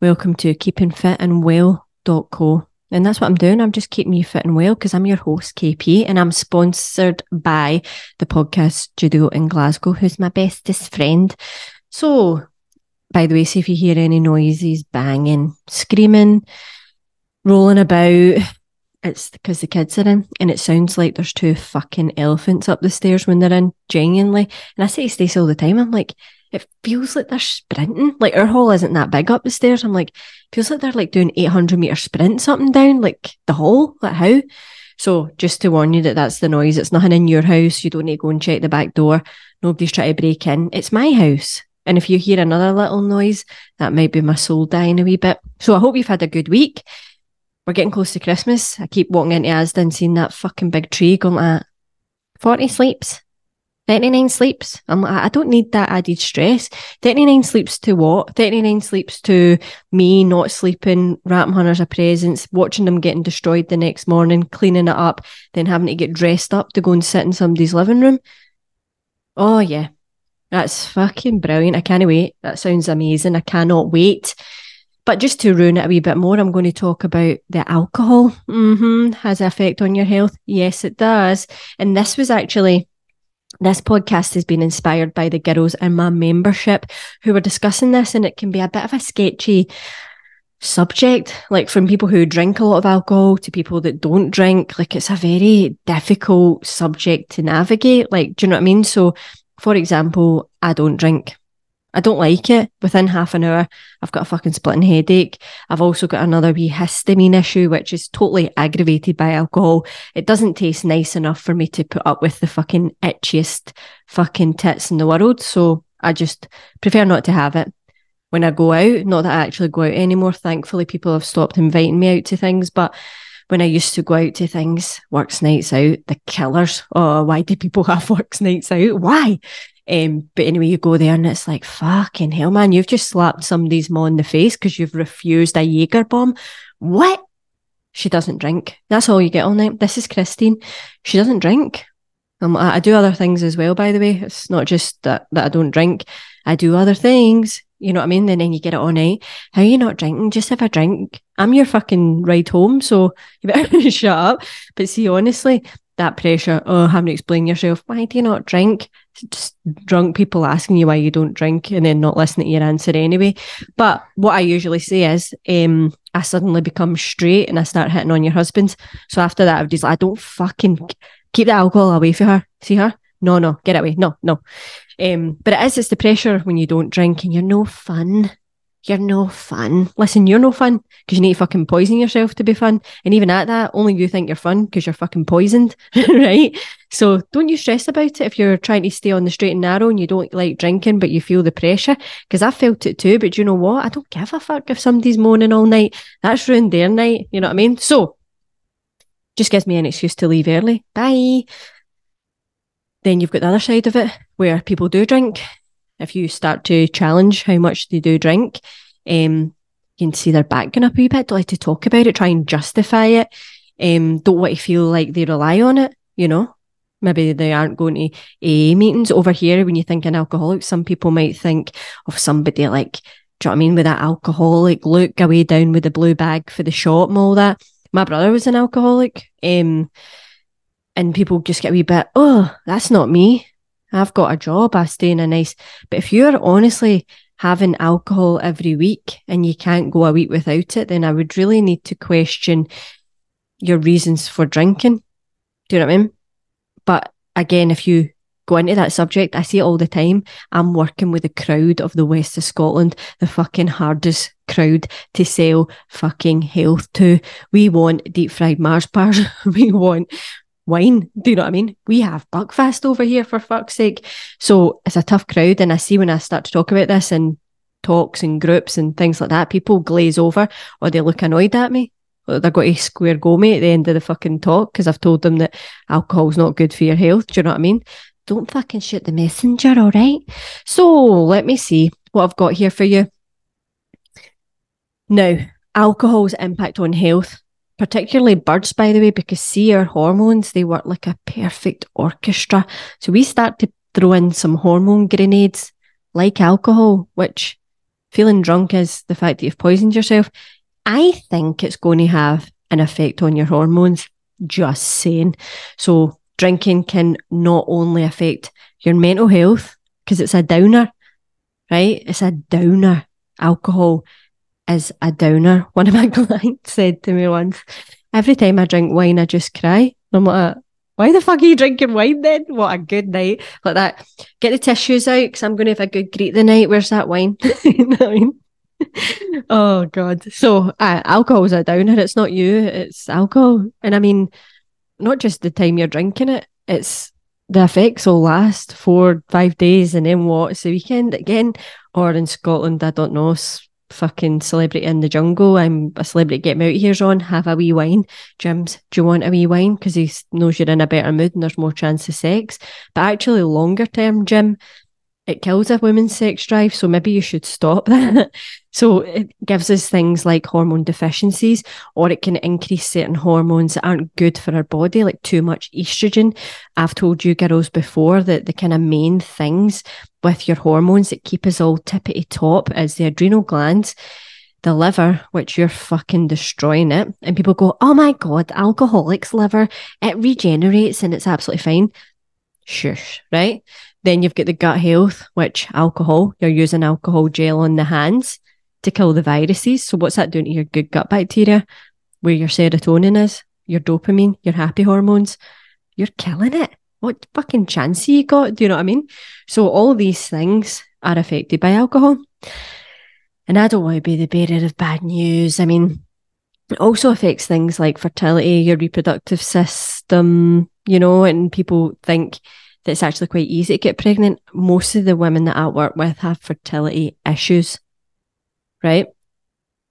Welcome to Keeping Fit and keepingfitandwell.co. And that's what I'm doing. I'm just keeping you fit and well because I'm your host, KP, and I'm sponsored by the podcast studio in Glasgow, who's my bestest friend. So, by the way, see if you hear any noises, banging, screaming, rolling about, it's because the kids are in, and it sounds like there's two fucking elephants up the stairs when they're in, genuinely. And I say to Stacey all the time, I'm like, it feels like they're sprinting. Like our hall isn't that big up the stairs. I'm like, feels like they're like doing 800 meter sprints up and down, like the hall. Like how? So just to warn you that that's the noise. It's nothing in your house. You don't need to go and check the back door. Nobody's trying to break in. It's my house. And if you hear another little noise, that might be my soul dying a wee bit. So I hope you've had a good week. We're getting close to Christmas. I keep walking into Asda and seeing that fucking big tree going like 40 sleeps. 39 sleeps. I'm like, I don't need that added stress. 39 sleeps to what? 39 sleeps to me not sleeping, rat hunters of presents, watching them getting destroyed the next morning, cleaning it up, then having to get dressed up to go and sit in somebody's living room. Oh, yeah. That's fucking brilliant. I can't wait. That sounds amazing. I cannot wait. But just to ruin it a wee bit more, I'm going to talk about the alcohol. Mm-hmm. Has an effect on your health? Yes, it does. And this was actually this podcast has been inspired by the girls in my membership who were discussing this, and it can be a bit of a sketchy subject, like from people who drink a lot of alcohol to people that don't drink. Like it's a very difficult subject to navigate. Like, do you know what I mean? So, for example, I don't drink. I don't like it. Within half an hour, I've got a fucking splitting headache. I've also got another wee histamine issue, which is totally aggravated by alcohol. It doesn't taste nice enough for me to put up with the fucking itchiest fucking tits in the world. So I just prefer not to have it when I go out. Not that I actually go out anymore. Thankfully, people have stopped inviting me out to things, but when I used to go out to things, works nights out, the killers. Oh, why do people have works nights out? Why? Um, but anyway, you go there and it's like, fucking hell, man, you've just slapped somebody's mom in the face because you've refused a Jaeger bomb. What? She doesn't drink. That's all you get all night. This is Christine. She doesn't drink. Um, I, I do other things as well, by the way. It's not just that, that I don't drink. I do other things. You know what I mean? And then you get it all night. How are you not drinking? Just have a drink. I'm your fucking ride home, so you better shut up. But see, honestly, that pressure, oh, having to explain yourself. Why do you not drink? Just drunk people asking you why you don't drink and then not listening to your answer anyway. But what I usually say is, um, I suddenly become straight and I start hitting on your husband. So after that, I'm just like, I don't fucking keep the alcohol away from her. See her? No, no, get away. No, no. Um, but it is, it's the pressure when you don't drink and you're no fun you're no fun. Listen, you're no fun because you need to fucking poison yourself to be fun. And even at that, only you think you're fun because you're fucking poisoned, right? So don't you stress about it if you're trying to stay on the straight and narrow and you don't like drinking, but you feel the pressure. Because I felt it too. But you know what? I don't give a fuck if somebody's moaning all night. That's ruined their night. You know what I mean? So just gives me an excuse to leave early. Bye. Then you've got the other side of it where people do drink if you start to challenge how much they do drink, um, you can see their back going up a bit. Don't like to talk about it, try and justify it. Um, don't want to feel like they rely on it, you know? Maybe they aren't going to AA meetings over here. When you think an alcoholic, some people might think of somebody like, do you know what I mean, with that alcoholic look away down with the blue bag for the shop and all that. My brother was an alcoholic. Um, and people just get a wee bit, oh, that's not me. I've got a job, I stay in a nice, but if you're honestly having alcohol every week and you can't go a week without it, then I would really need to question your reasons for drinking. Do you know what I mean? But again, if you go into that subject, I see it all the time. I'm working with the crowd of the west of Scotland, the fucking hardest crowd to sell fucking health to. We want deep fried Mars bars. we want wine. Do you know what I mean? We have Buckfast over here for fuck's sake. So it's a tough crowd. And I see when I start to talk about this in talks and groups and things like that, people glaze over or they look annoyed at me. They're going to square go me at the end of the fucking talk because I've told them that alcohol's not good for your health. Do you know what I mean? Don't fucking shoot the messenger, all right? So let me see what I've got here for you. Now, alcohol's impact on health particularly birds, by the way, because see our hormones, they work like a perfect orchestra. So we start to throw in some hormone grenades like alcohol, which feeling drunk is the fact that you've poisoned yourself. I think it's going to have an effect on your hormones. Just saying. So, drinking can not only affect your mental health because it's a downer, right? It's a downer. Alcohol is a downer. One of my clients said to me once, every time I drink wine, I just cry. I'm like, why the fuck are you drinking wine then? What a good night. Like that. Get the tissues out because I'm going to have a good greet the night. Where's that wine? you know I mean? oh, God. So, uh, alcohol's a downer. It's not you, it's alcohol. And I mean, not just the time you're drinking it, it's the effects will last four, five days, and then what? It's the weekend again. Or in Scotland, I don't know, fucking celebrity in the jungle. I'm a celebrity. Get me out here's on. Have a wee wine. Jim's, do you want a wee wine? Because he knows you're in a better mood and there's more chance of sex. But actually, longer term, Jim, it kills a woman's sex drive. So maybe you should stop that. So it gives us things like hormone deficiencies, or it can increase certain hormones that aren't good for our body, like too much estrogen. I've told you girls before that the kind of main things with your hormones that keep us all tippity top is the adrenal glands the liver, which you're fucking destroying it. And people go, oh my God, alcoholic's liver, it regenerates and it's absolutely fine. Shush, right? Then you've got the gut health, which alcohol, you're using alcohol gel on the hands to kill the viruses. So what's that doing to your good gut bacteria? Where your serotonin is, your dopamine, your happy hormones, you're killing it. What fucking chance you got? Do you know what I mean? So all these things are affected by alcohol. And I don't want to be the bearer of bad news. I mean, it also affects things like fertility, your reproductive system, you know, and people think that it's actually quite easy to get pregnant. Most of the women that I work with have fertility issues, right?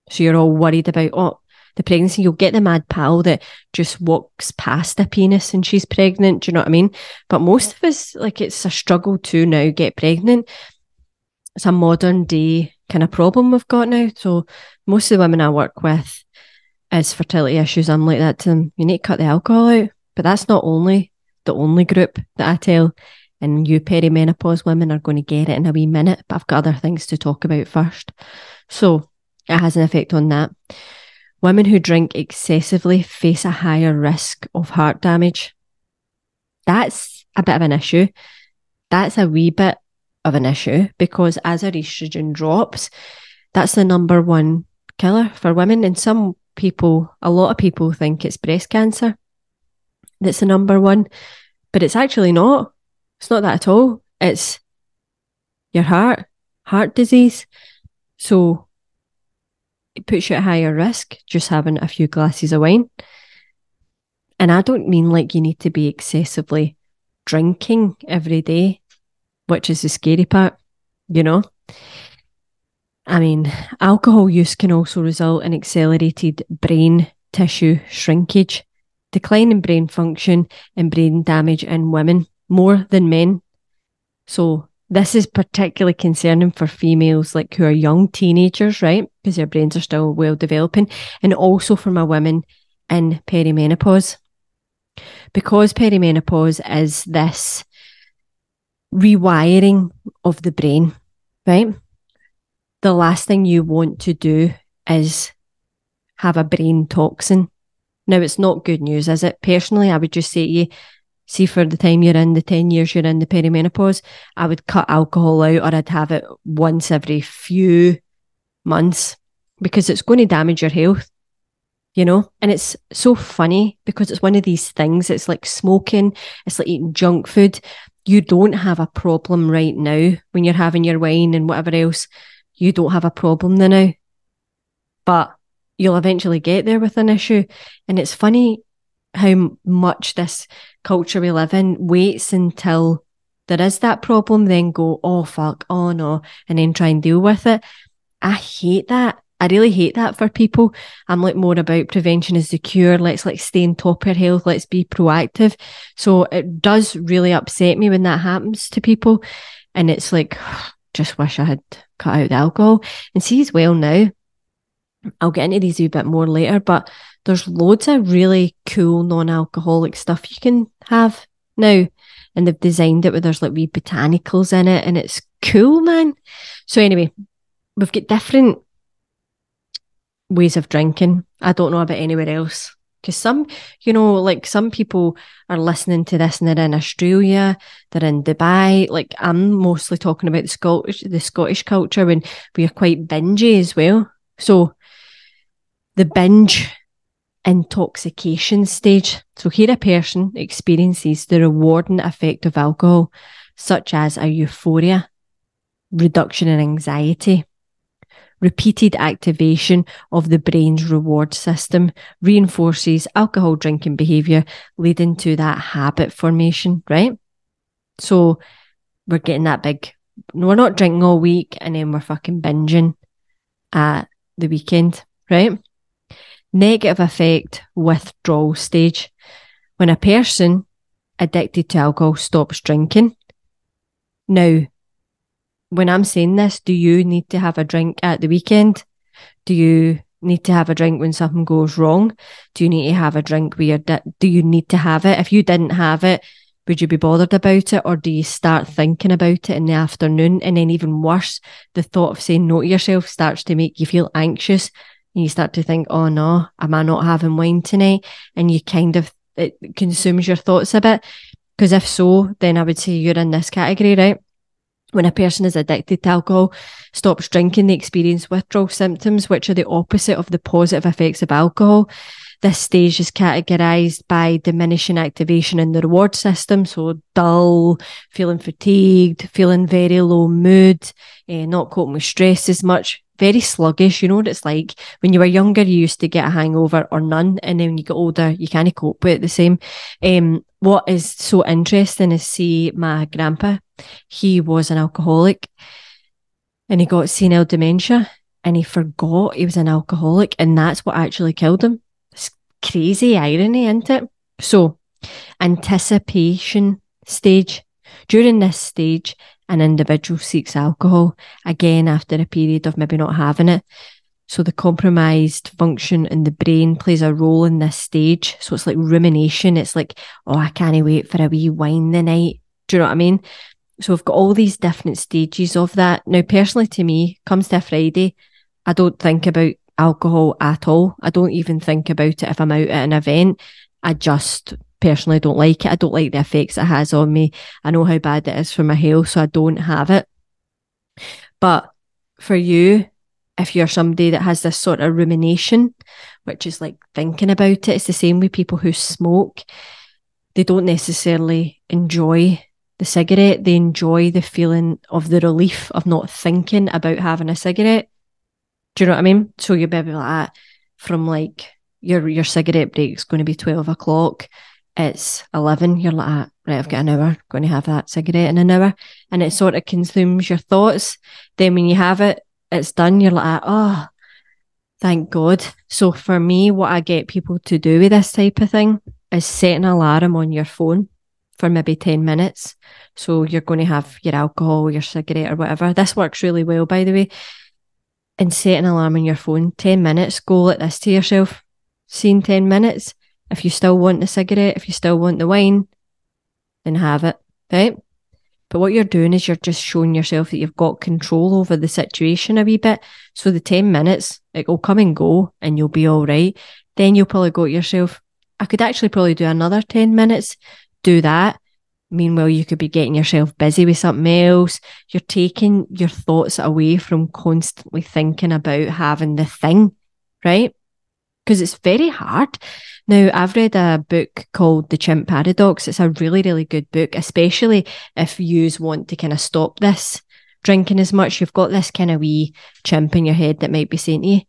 So you're all worried about, oh, the pregnancy. You'll get the mad pal that just walks past a penis and she's pregnant. Do you know what I mean? But most of us, like, it's a struggle to now get pregnant. It's a modern day kind of problem we've got now. So most of the women I work with is fertility issues. I'm like that to them. You need to cut the alcohol out. But that's not only the only group that I tell. And you perimenopause women are going to get it in a wee minute, but I've got other things to talk about first. So it has an effect on that. Women who drink excessively face a higher risk of heart damage. That's a bit of an issue. That's a wee bit of an issue because as our estrogen drops, that's the number one killer for women. And some people, a lot of people think it's breast cancer that's the number one, but it's actually not. It's not that at all. It's your heart, heart disease. So it puts you at higher risk just having a few glasses of wine. And I don't mean like you need to be excessively drinking every day, which is the scary part, you know? I mean, alcohol use can also result in accelerated brain tissue shrinkage decline in brain function and brain damage in women more than men. So this is particularly concerning for females like who are young teenagers, right? Because their brains are still well developing, and also for my women in perimenopause. Because perimenopause is this rewiring of the brain, right? The last thing you want to do is have a brain toxin now, it's not good news, is it? Personally, I would just say to you, see for the time you're in, the 10 years you're in the perimenopause, I would cut alcohol out or I'd have it once every few months because it's going to damage your health, you know? And it's so funny because it's one of these things. It's like smoking, it's like eating junk food. You don't have a problem right now when you're having your wine and whatever else. You don't have a problem now. But you'll eventually get there with an issue. And it's funny how much this culture we live in waits until there is that problem, then go, oh, fuck, oh, no, and then try and deal with it. I hate that. I really hate that for people. I'm like more about prevention is the cure. Let's like stay on top of our health. Let's be proactive. So it does really upset me when that happens to people. And it's like, just wish I had cut out the alcohol. And see as well now, I'll get into these a bit more later, but there's loads of really cool non-alcoholic stuff you can have now. And they've designed it where there's like wee botanicals in it and it's cool, man. So anyway, we've got different ways of drinking. I don't know about anywhere else. Because some, you know, like some people are listening to this and they're in Australia, they're in Dubai. Like I'm mostly talking about the Scottish, the Scottish culture, and we are quite bingy as well. So the binge intoxication stage. So here a person experiences the rewarding effect of alcohol, such as a euphoria, reduction in anxiety, repeated activation of the brain's reward system reinforces alcohol drinking behavior, leading to that habit formation, right? So we're getting that big. We're not drinking all week and then we're fucking binging at the weekend, right? Negative effect withdrawal stage. When a person addicted to alcohol stops drinking. Now, when I'm saying this, do you need to have a drink at the weekend? Do you need to have a drink when something goes wrong? Do you need to have a drink where di- do you need to have it? If you didn't have it, would you be bothered about it or do you start thinking about it in the afternoon and then even worse the thought of saying no to yourself starts to make you feel anxious and you start to think oh no am i not having wine tonight and you kind of it consumes your thoughts a bit because if so then i would say you're in this category right when a person is addicted to alcohol, stops drinking, they experience withdrawal symptoms, which are the opposite of the positive effects of alcohol. This stage is categorized by diminishing activation in the reward system. So dull, feeling fatigued, feeling very low mood, eh, not coping with stress as much, very sluggish. You know what it's like when you were younger, you used to get a hangover or none. And then when you get older, you can't cope with it the same. Um, what is so interesting is see my grandpa, he was an alcoholic and he got senile dementia and he forgot he was an alcoholic and that's what actually killed him. It's crazy irony, isn't it? So, anticipation stage. During this stage, an individual seeks alcohol again after a period of maybe not having it. So the compromised function in the brain plays a role in this stage. So it's like rumination. It's like, oh, I can't wait for a wee wine the night. Do you know what I mean? So I've got all these different stages of that. Now, personally, to me, comes to a Friday, I don't think about alcohol at all. I don't even think about it if I'm out at an event. I just personally I don't like it. I don't like the effects it has on me. I know how bad it is for my health, so I don't have it. But for you, if you're somebody that has this sort of rumination, which is like thinking about it, it's the same with people who smoke. They don't necessarily enjoy the cigarette, they enjoy the feeling of the relief of not thinking about having a cigarette. Do you know what I mean? So you'll be like from like your your cigarette break's going to be 12 o'clock it's 11, you're like, ah, right, I've got an hour, going to have that cigarette in an hour. And it sort of consumes your thoughts. Then when you have it, it's done, you're like, oh, thank God. So for me, what I get people to do with this type of thing is set an alarm on your phone for maybe 10 minutes. So you're going to have your alcohol, your cigarette, or whatever. This works really well, by the way. And set an alarm on your phone, 10 minutes, go like this to yourself. Seen 10 minutes if you still want the cigarette, if you still want the wine, then have it, right? But what you're doing is you're just showing yourself that you've got control over the situation a wee bit. So the 10 minutes, it will come and go and you'll be all right. Then you'll probably go to yourself, I could actually probably do another 10 minutes, do that. Meanwhile, you could be getting yourself busy with something else. You're taking your thoughts away from constantly thinking about having the thing, right? Because it's very hard. Now, I've read a book called The Chimp Paradox. It's a really, really good book, especially if you want to kind of stop this drinking as much. You've got this kind of wee chimp in your head that might be saying to you,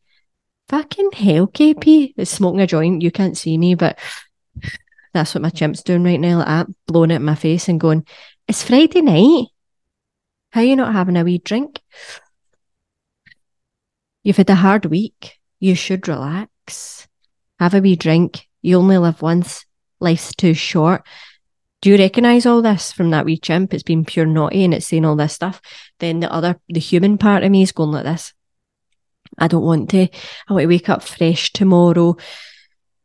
fucking hell, KP, it's smoking a joint. You can't see me, but that's what my chimp's doing right now, like that, blowing it in my face and going, it's Friday night. How are you not having a wee drink? You've had a hard week. You should relax. Have a wee drink you only live once. Life's too short. Do you recognise all this from that wee chimp? It's been pure naughty and it's saying all this stuff. Then the other, the human part of me is going like this. I don't want to. I want to wake up fresh tomorrow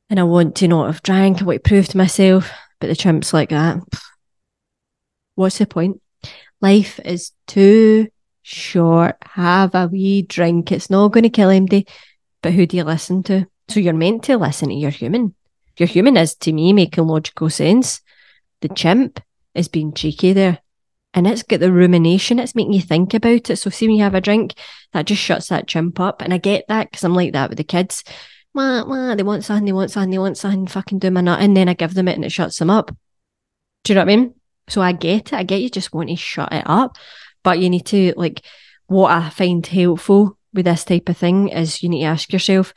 and I want to not have drank. I want to prove to myself. But the chimp's like that. What's the point? Life is too short. Have a wee drink. It's not going to kill anybody. But who do you listen to? So you're meant to listen to your human. Your human is, to me, making logical sense. The chimp is being cheeky there. And it's got the rumination, it's making you think about it. So, see, when you have a drink, that just shuts that chimp up. And I get that because I'm like that with the kids. Wah, wah, they want something, they want something, they want something, fucking do my nut. And then I give them it and it shuts them up. Do you know what I mean? So I get it. I get you just want to shut it up. But you need to, like, what I find helpful with this type of thing is you need to ask yourself,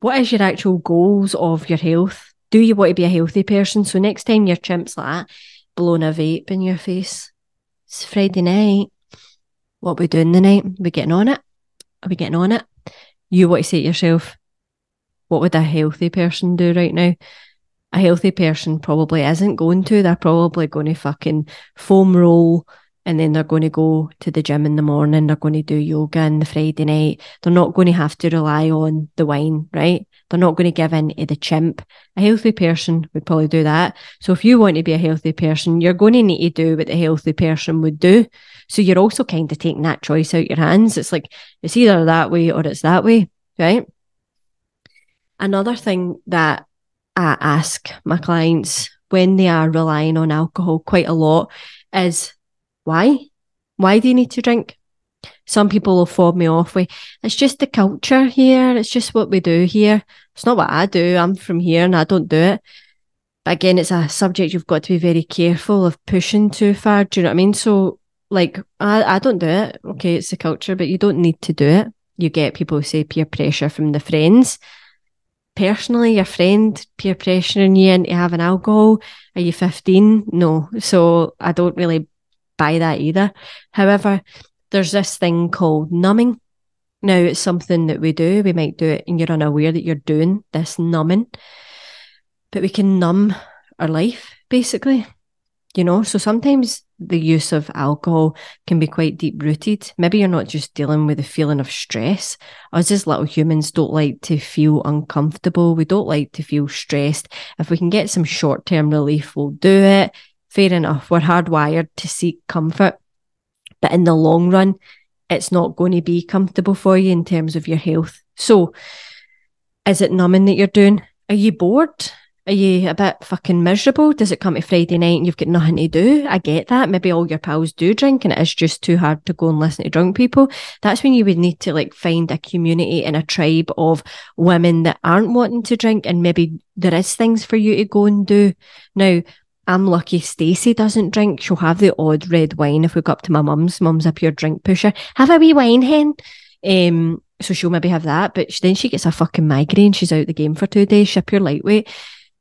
what is your actual goals of your health? Do you want to be a healthy person? So next time your chimp's like that, blowing a vape in your face, it's Friday night. What we doing the night? We getting on it? Are we getting on it? You want to say to yourself, what would a healthy person do right now? A healthy person probably isn't going to. They're probably going to fucking foam roll and then they're going to go to the gym in the morning. They're going to do yoga on the Friday night. They're not going to have to rely on the wine, right? They're not going to give in to the chimp. A healthy person would probably do that. So if you want to be a healthy person, you're going to need to do what a healthy person would do. So you're also kind of taking that choice out your hands. It's like it's either that way or it's that way, right? Another thing that I ask my clients when they are relying on alcohol quite a lot is why? Why do you need to drink? some people will fob me off with it's just the culture here, it's just what we do here. It's not what I do. I'm from here and I don't do it. But again, it's a subject you've got to be very careful of pushing too far. Do you know what I mean? So like I, I don't do it. Okay, it's the culture, but you don't need to do it. You get people who say peer pressure from the friends. Personally, your friend peer pressuring you into having alcohol. Are you 15? No. So I don't really buy that either. However, there's this thing called numbing. Now, it's something that we do. We might do it and you're unaware that you're doing this numbing, but we can numb our life basically. You know, so sometimes the use of alcohol can be quite deep rooted. Maybe you're not just dealing with a feeling of stress. Us as little humans don't like to feel uncomfortable. We don't like to feel stressed. If we can get some short term relief, we'll do it. Fair enough. We're hardwired to seek comfort. But in the long run, it's not going to be comfortable for you in terms of your health. So, is it numbing that you're doing? Are you bored? Are you a bit fucking miserable? Does it come to Friday night and you've got nothing to do? I get that. Maybe all your pals do drink and it is just too hard to go and listen to drunk people. That's when you would need to like find a community and a tribe of women that aren't wanting to drink and maybe there is things for you to go and do. Now, I'm lucky Stacey doesn't drink. She'll have the odd red wine if we go up to my mum's. Mum's a pure drink pusher. Have a wee wine, hen. Um, so she'll maybe have that, but then she gets a fucking migraine. She's out the game for two days. She's pure lightweight.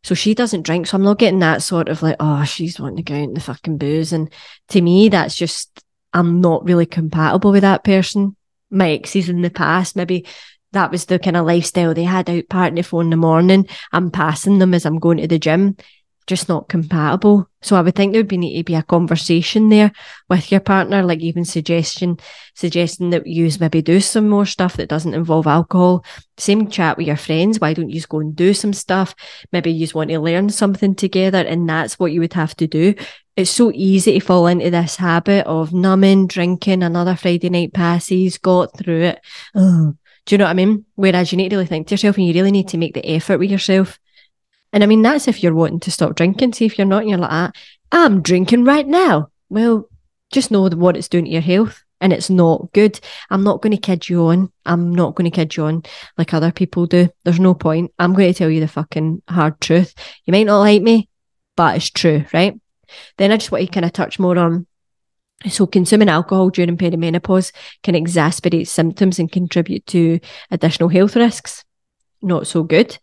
So she doesn't drink. So I'm not getting that sort of like, oh, she's wanting to go out in the fucking booze. And to me, that's just, I'm not really compatible with that person. My exes in the past, maybe that was the kind of lifestyle they had out partying four in the morning. I'm passing them as I'm going to the gym just not compatible. So I would think there would be need to be a conversation there with your partner, like even suggestion suggesting that you maybe do some more stuff that doesn't involve alcohol. Same chat with your friends. Why don't you go and do some stuff? Maybe you just want to learn something together, and that's what you would have to do. It's so easy to fall into this habit of numbing, drinking, another Friday night passes, got through it. Do you know what I mean? Whereas you need to really think to yourself and you really need to make the effort with yourself and I mean, that's if you're wanting to stop drinking. See, if you're not, you're like, ah, I'm drinking right now. Well, just know what it's doing to your health and it's not good. I'm not going to kid you on. I'm not going to kid you on like other people do. There's no point. I'm going to tell you the fucking hard truth. You might not like me, but it's true, right? Then I just want to kind of touch more on so, consuming alcohol during perimenopause can exacerbate symptoms and contribute to additional health risks. Not so good.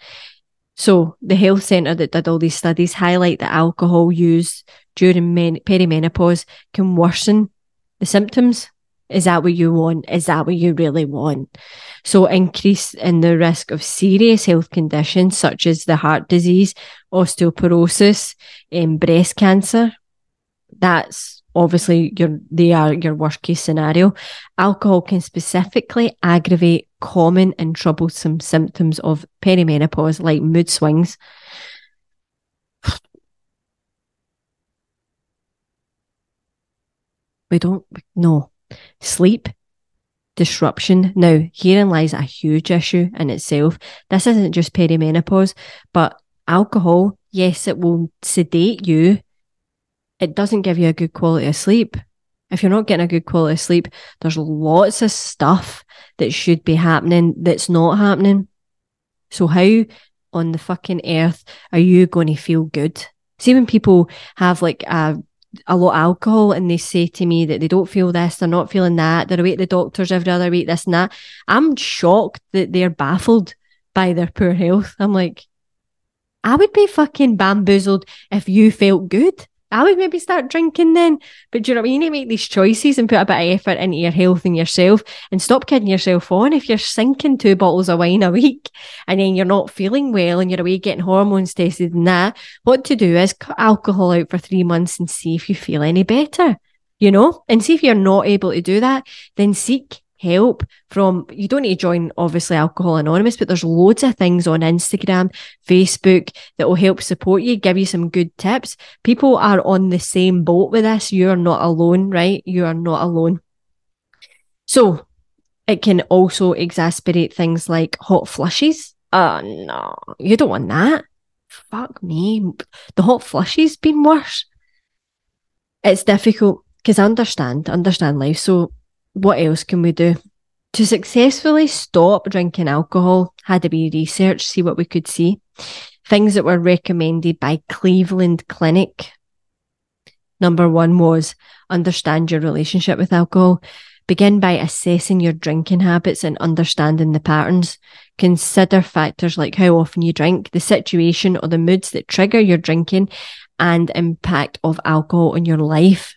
So the health centre that did all these studies highlight that alcohol use during men- perimenopause can worsen the symptoms. Is that what you want? Is that what you really want? So increase in the risk of serious health conditions such as the heart disease, osteoporosis, and breast cancer. That's obviously your they are your worst case scenario. Alcohol can specifically aggravate common and troublesome symptoms of perimenopause like mood swings. We don't know. Sleep disruption. Now, herein lies a huge issue in itself. This isn't just perimenopause, but alcohol, yes, it will sedate you. It doesn't give you a good quality of sleep. If you're not getting a good quality sleep, there's lots of stuff that should be happening that's not happening. So, how on the fucking earth are you going to feel good? See, when people have like a a lot of alcohol and they say to me that they don't feel this, they're not feeling that, they're away at the doctors every other week, this and that. I'm shocked that they're baffled by their poor health. I'm like, I would be fucking bamboozled if you felt good. I would maybe start drinking then. But do you know what I mean? You need to make these choices and put a bit of effort into your health and yourself and stop kidding yourself on. If you're sinking two bottles of wine a week and then you're not feeling well and you're away getting hormones tested and that, what to do is cut alcohol out for three months and see if you feel any better, you know? And see if you're not able to do that, then seek help from you don't need to join obviously alcohol anonymous but there's loads of things on instagram facebook that will help support you give you some good tips. People are on the same boat with this. You're not alone right? You are not alone. So it can also exacerbate things like hot flushes. Oh no. You don't want that. Fuck me. The hot flushes been worse. It's difficult because I understand, understand life. So what else can we do? To successfully stop drinking alcohol, had to be research, see what we could see. Things that were recommended by Cleveland Clinic. Number one was understand your relationship with alcohol. Begin by assessing your drinking habits and understanding the patterns. Consider factors like how often you drink, the situation or the moods that trigger your drinking, and impact of alcohol in your life.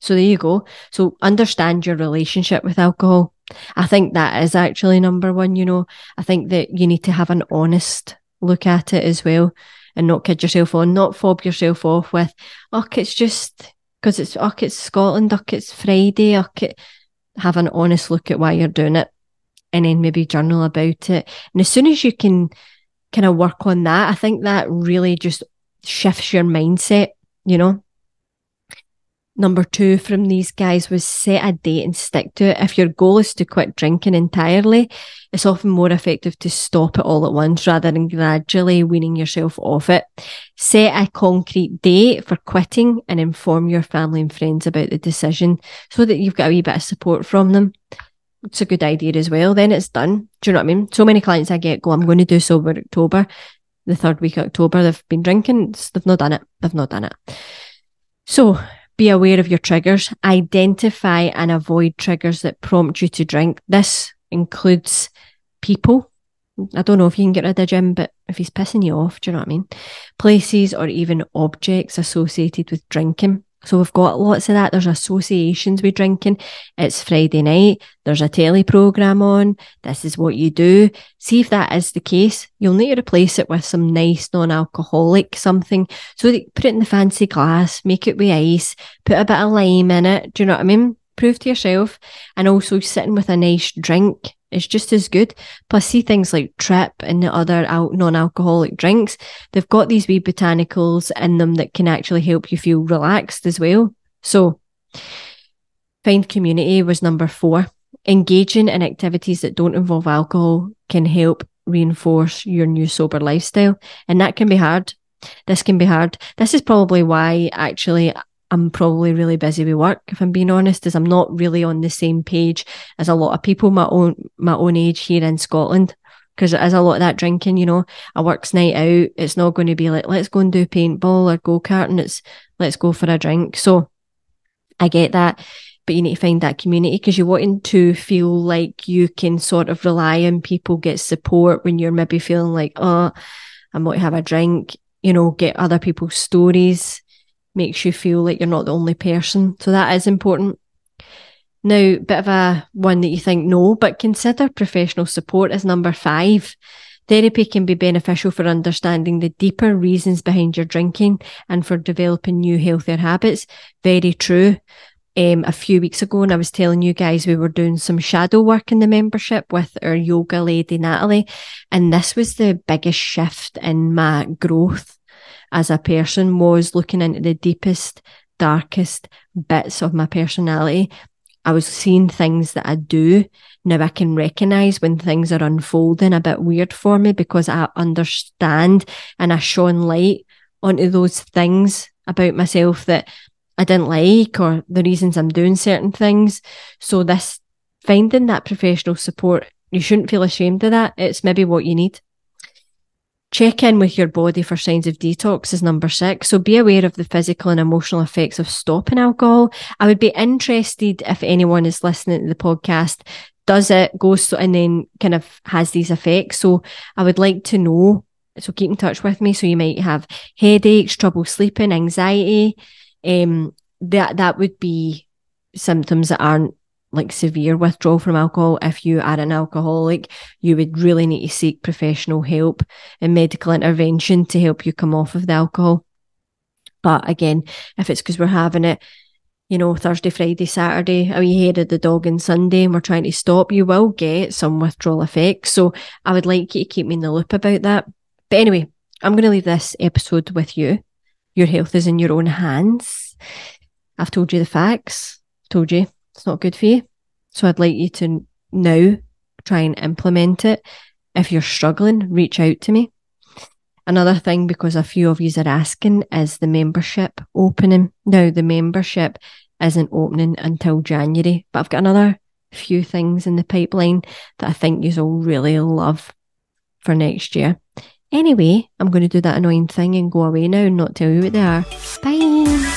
So there you go. So understand your relationship with alcohol. I think that is actually number one, you know. I think that you need to have an honest look at it as well and not kid yourself on, not fob yourself off with, oh, it's just because it's, oh, it's Scotland, oh, it's Friday, oh, it... have an honest look at why you're doing it and then maybe journal about it. And as soon as you can kind of work on that, I think that really just shifts your mindset, you know. Number two from these guys was set a date and stick to it. If your goal is to quit drinking entirely, it's often more effective to stop it all at once rather than gradually weaning yourself off it. Set a concrete date for quitting and inform your family and friends about the decision so that you've got a wee bit of support from them. It's a good idea as well. Then it's done. Do you know what I mean? So many clients I get go, I'm going to do sober October, the third week of October. They've been drinking. They've not done it. They've not done it. So be aware of your triggers, identify and avoid triggers that prompt you to drink. This includes people. I don't know if you can get rid of Jim, but if he's pissing you off, do you know what I mean? Places or even objects associated with drinking. So we've got lots of that. There's associations with drinking. It's Friday night. There's a telly program on. This is what you do. See if that is the case. You'll need to replace it with some nice non-alcoholic something. So put it in the fancy glass, make it with ice, put a bit of lime in it. Do you know what I mean? Prove to yourself. And also sitting with a nice drink is just as good. Plus, see things like Trip and the other al- non-alcoholic drinks. They've got these wee botanicals in them that can actually help you feel relaxed as well. So, find community was number four. Engaging in activities that don't involve alcohol can help reinforce your new sober lifestyle, and that can be hard. This can be hard. This is probably why actually I'm probably really busy with work, if I'm being honest, as I'm not really on the same page as a lot of people my own my own age here in Scotland. Because it is a lot of that drinking, you know. A works night out, it's not going to be like, let's go and do paintball or go karting. It's let's go for a drink. So I get that. But you need to find that community because you're wanting to feel like you can sort of rely on people, get support when you're maybe feeling like, oh, I might have a drink, you know, get other people's stories makes you feel like you're not the only person. So that is important. Now, bit of a one that you think no, but consider professional support as number five. Therapy can be beneficial for understanding the deeper reasons behind your drinking and for developing new healthier habits. Very true. Um, a few weeks ago, and I was telling you guys we were doing some shadow work in the membership with our yoga lady Natalie, and this was the biggest shift in my growth as a person was looking into the deepest, darkest bits of my personality. I was seeing things that I do. Now I can recognize when things are unfolding a bit weird for me because I understand and I shone light onto those things about myself that I didn't like or the reasons I'm doing certain things. So this finding that professional support, you shouldn't feel ashamed of that. It's maybe what you need. Check in with your body for signs of detox is number six. So be aware of the physical and emotional effects of stopping alcohol. I would be interested if anyone is listening to the podcast, does it, goes and then kind of has these effects. So I would like to know. So keep in touch with me. So you might have headaches, trouble sleeping, anxiety. Um, that that would be symptoms that aren't like severe withdrawal from alcohol, if you are an alcoholic, you would really need to seek professional help and medical intervention to help you come off of the alcohol. But again, if it's because we're having it, you know, Thursday, Friday, Saturday, head of the dog and Sunday, and we're trying to stop, you will get some withdrawal effects. So I would like you to keep me in the loop about that. But anyway, I'm going to leave this episode with you. Your health is in your own hands. I've told you the facts, told you it's not good for you. So I'd like you to now try and implement it. If you're struggling, reach out to me. Another thing, because a few of you are asking, is the membership opening. Now, the membership isn't opening until January, but I've got another few things in the pipeline that I think you'll really love for next year. Anyway, I'm going to do that annoying thing and go away now and not tell you what they are. Bye.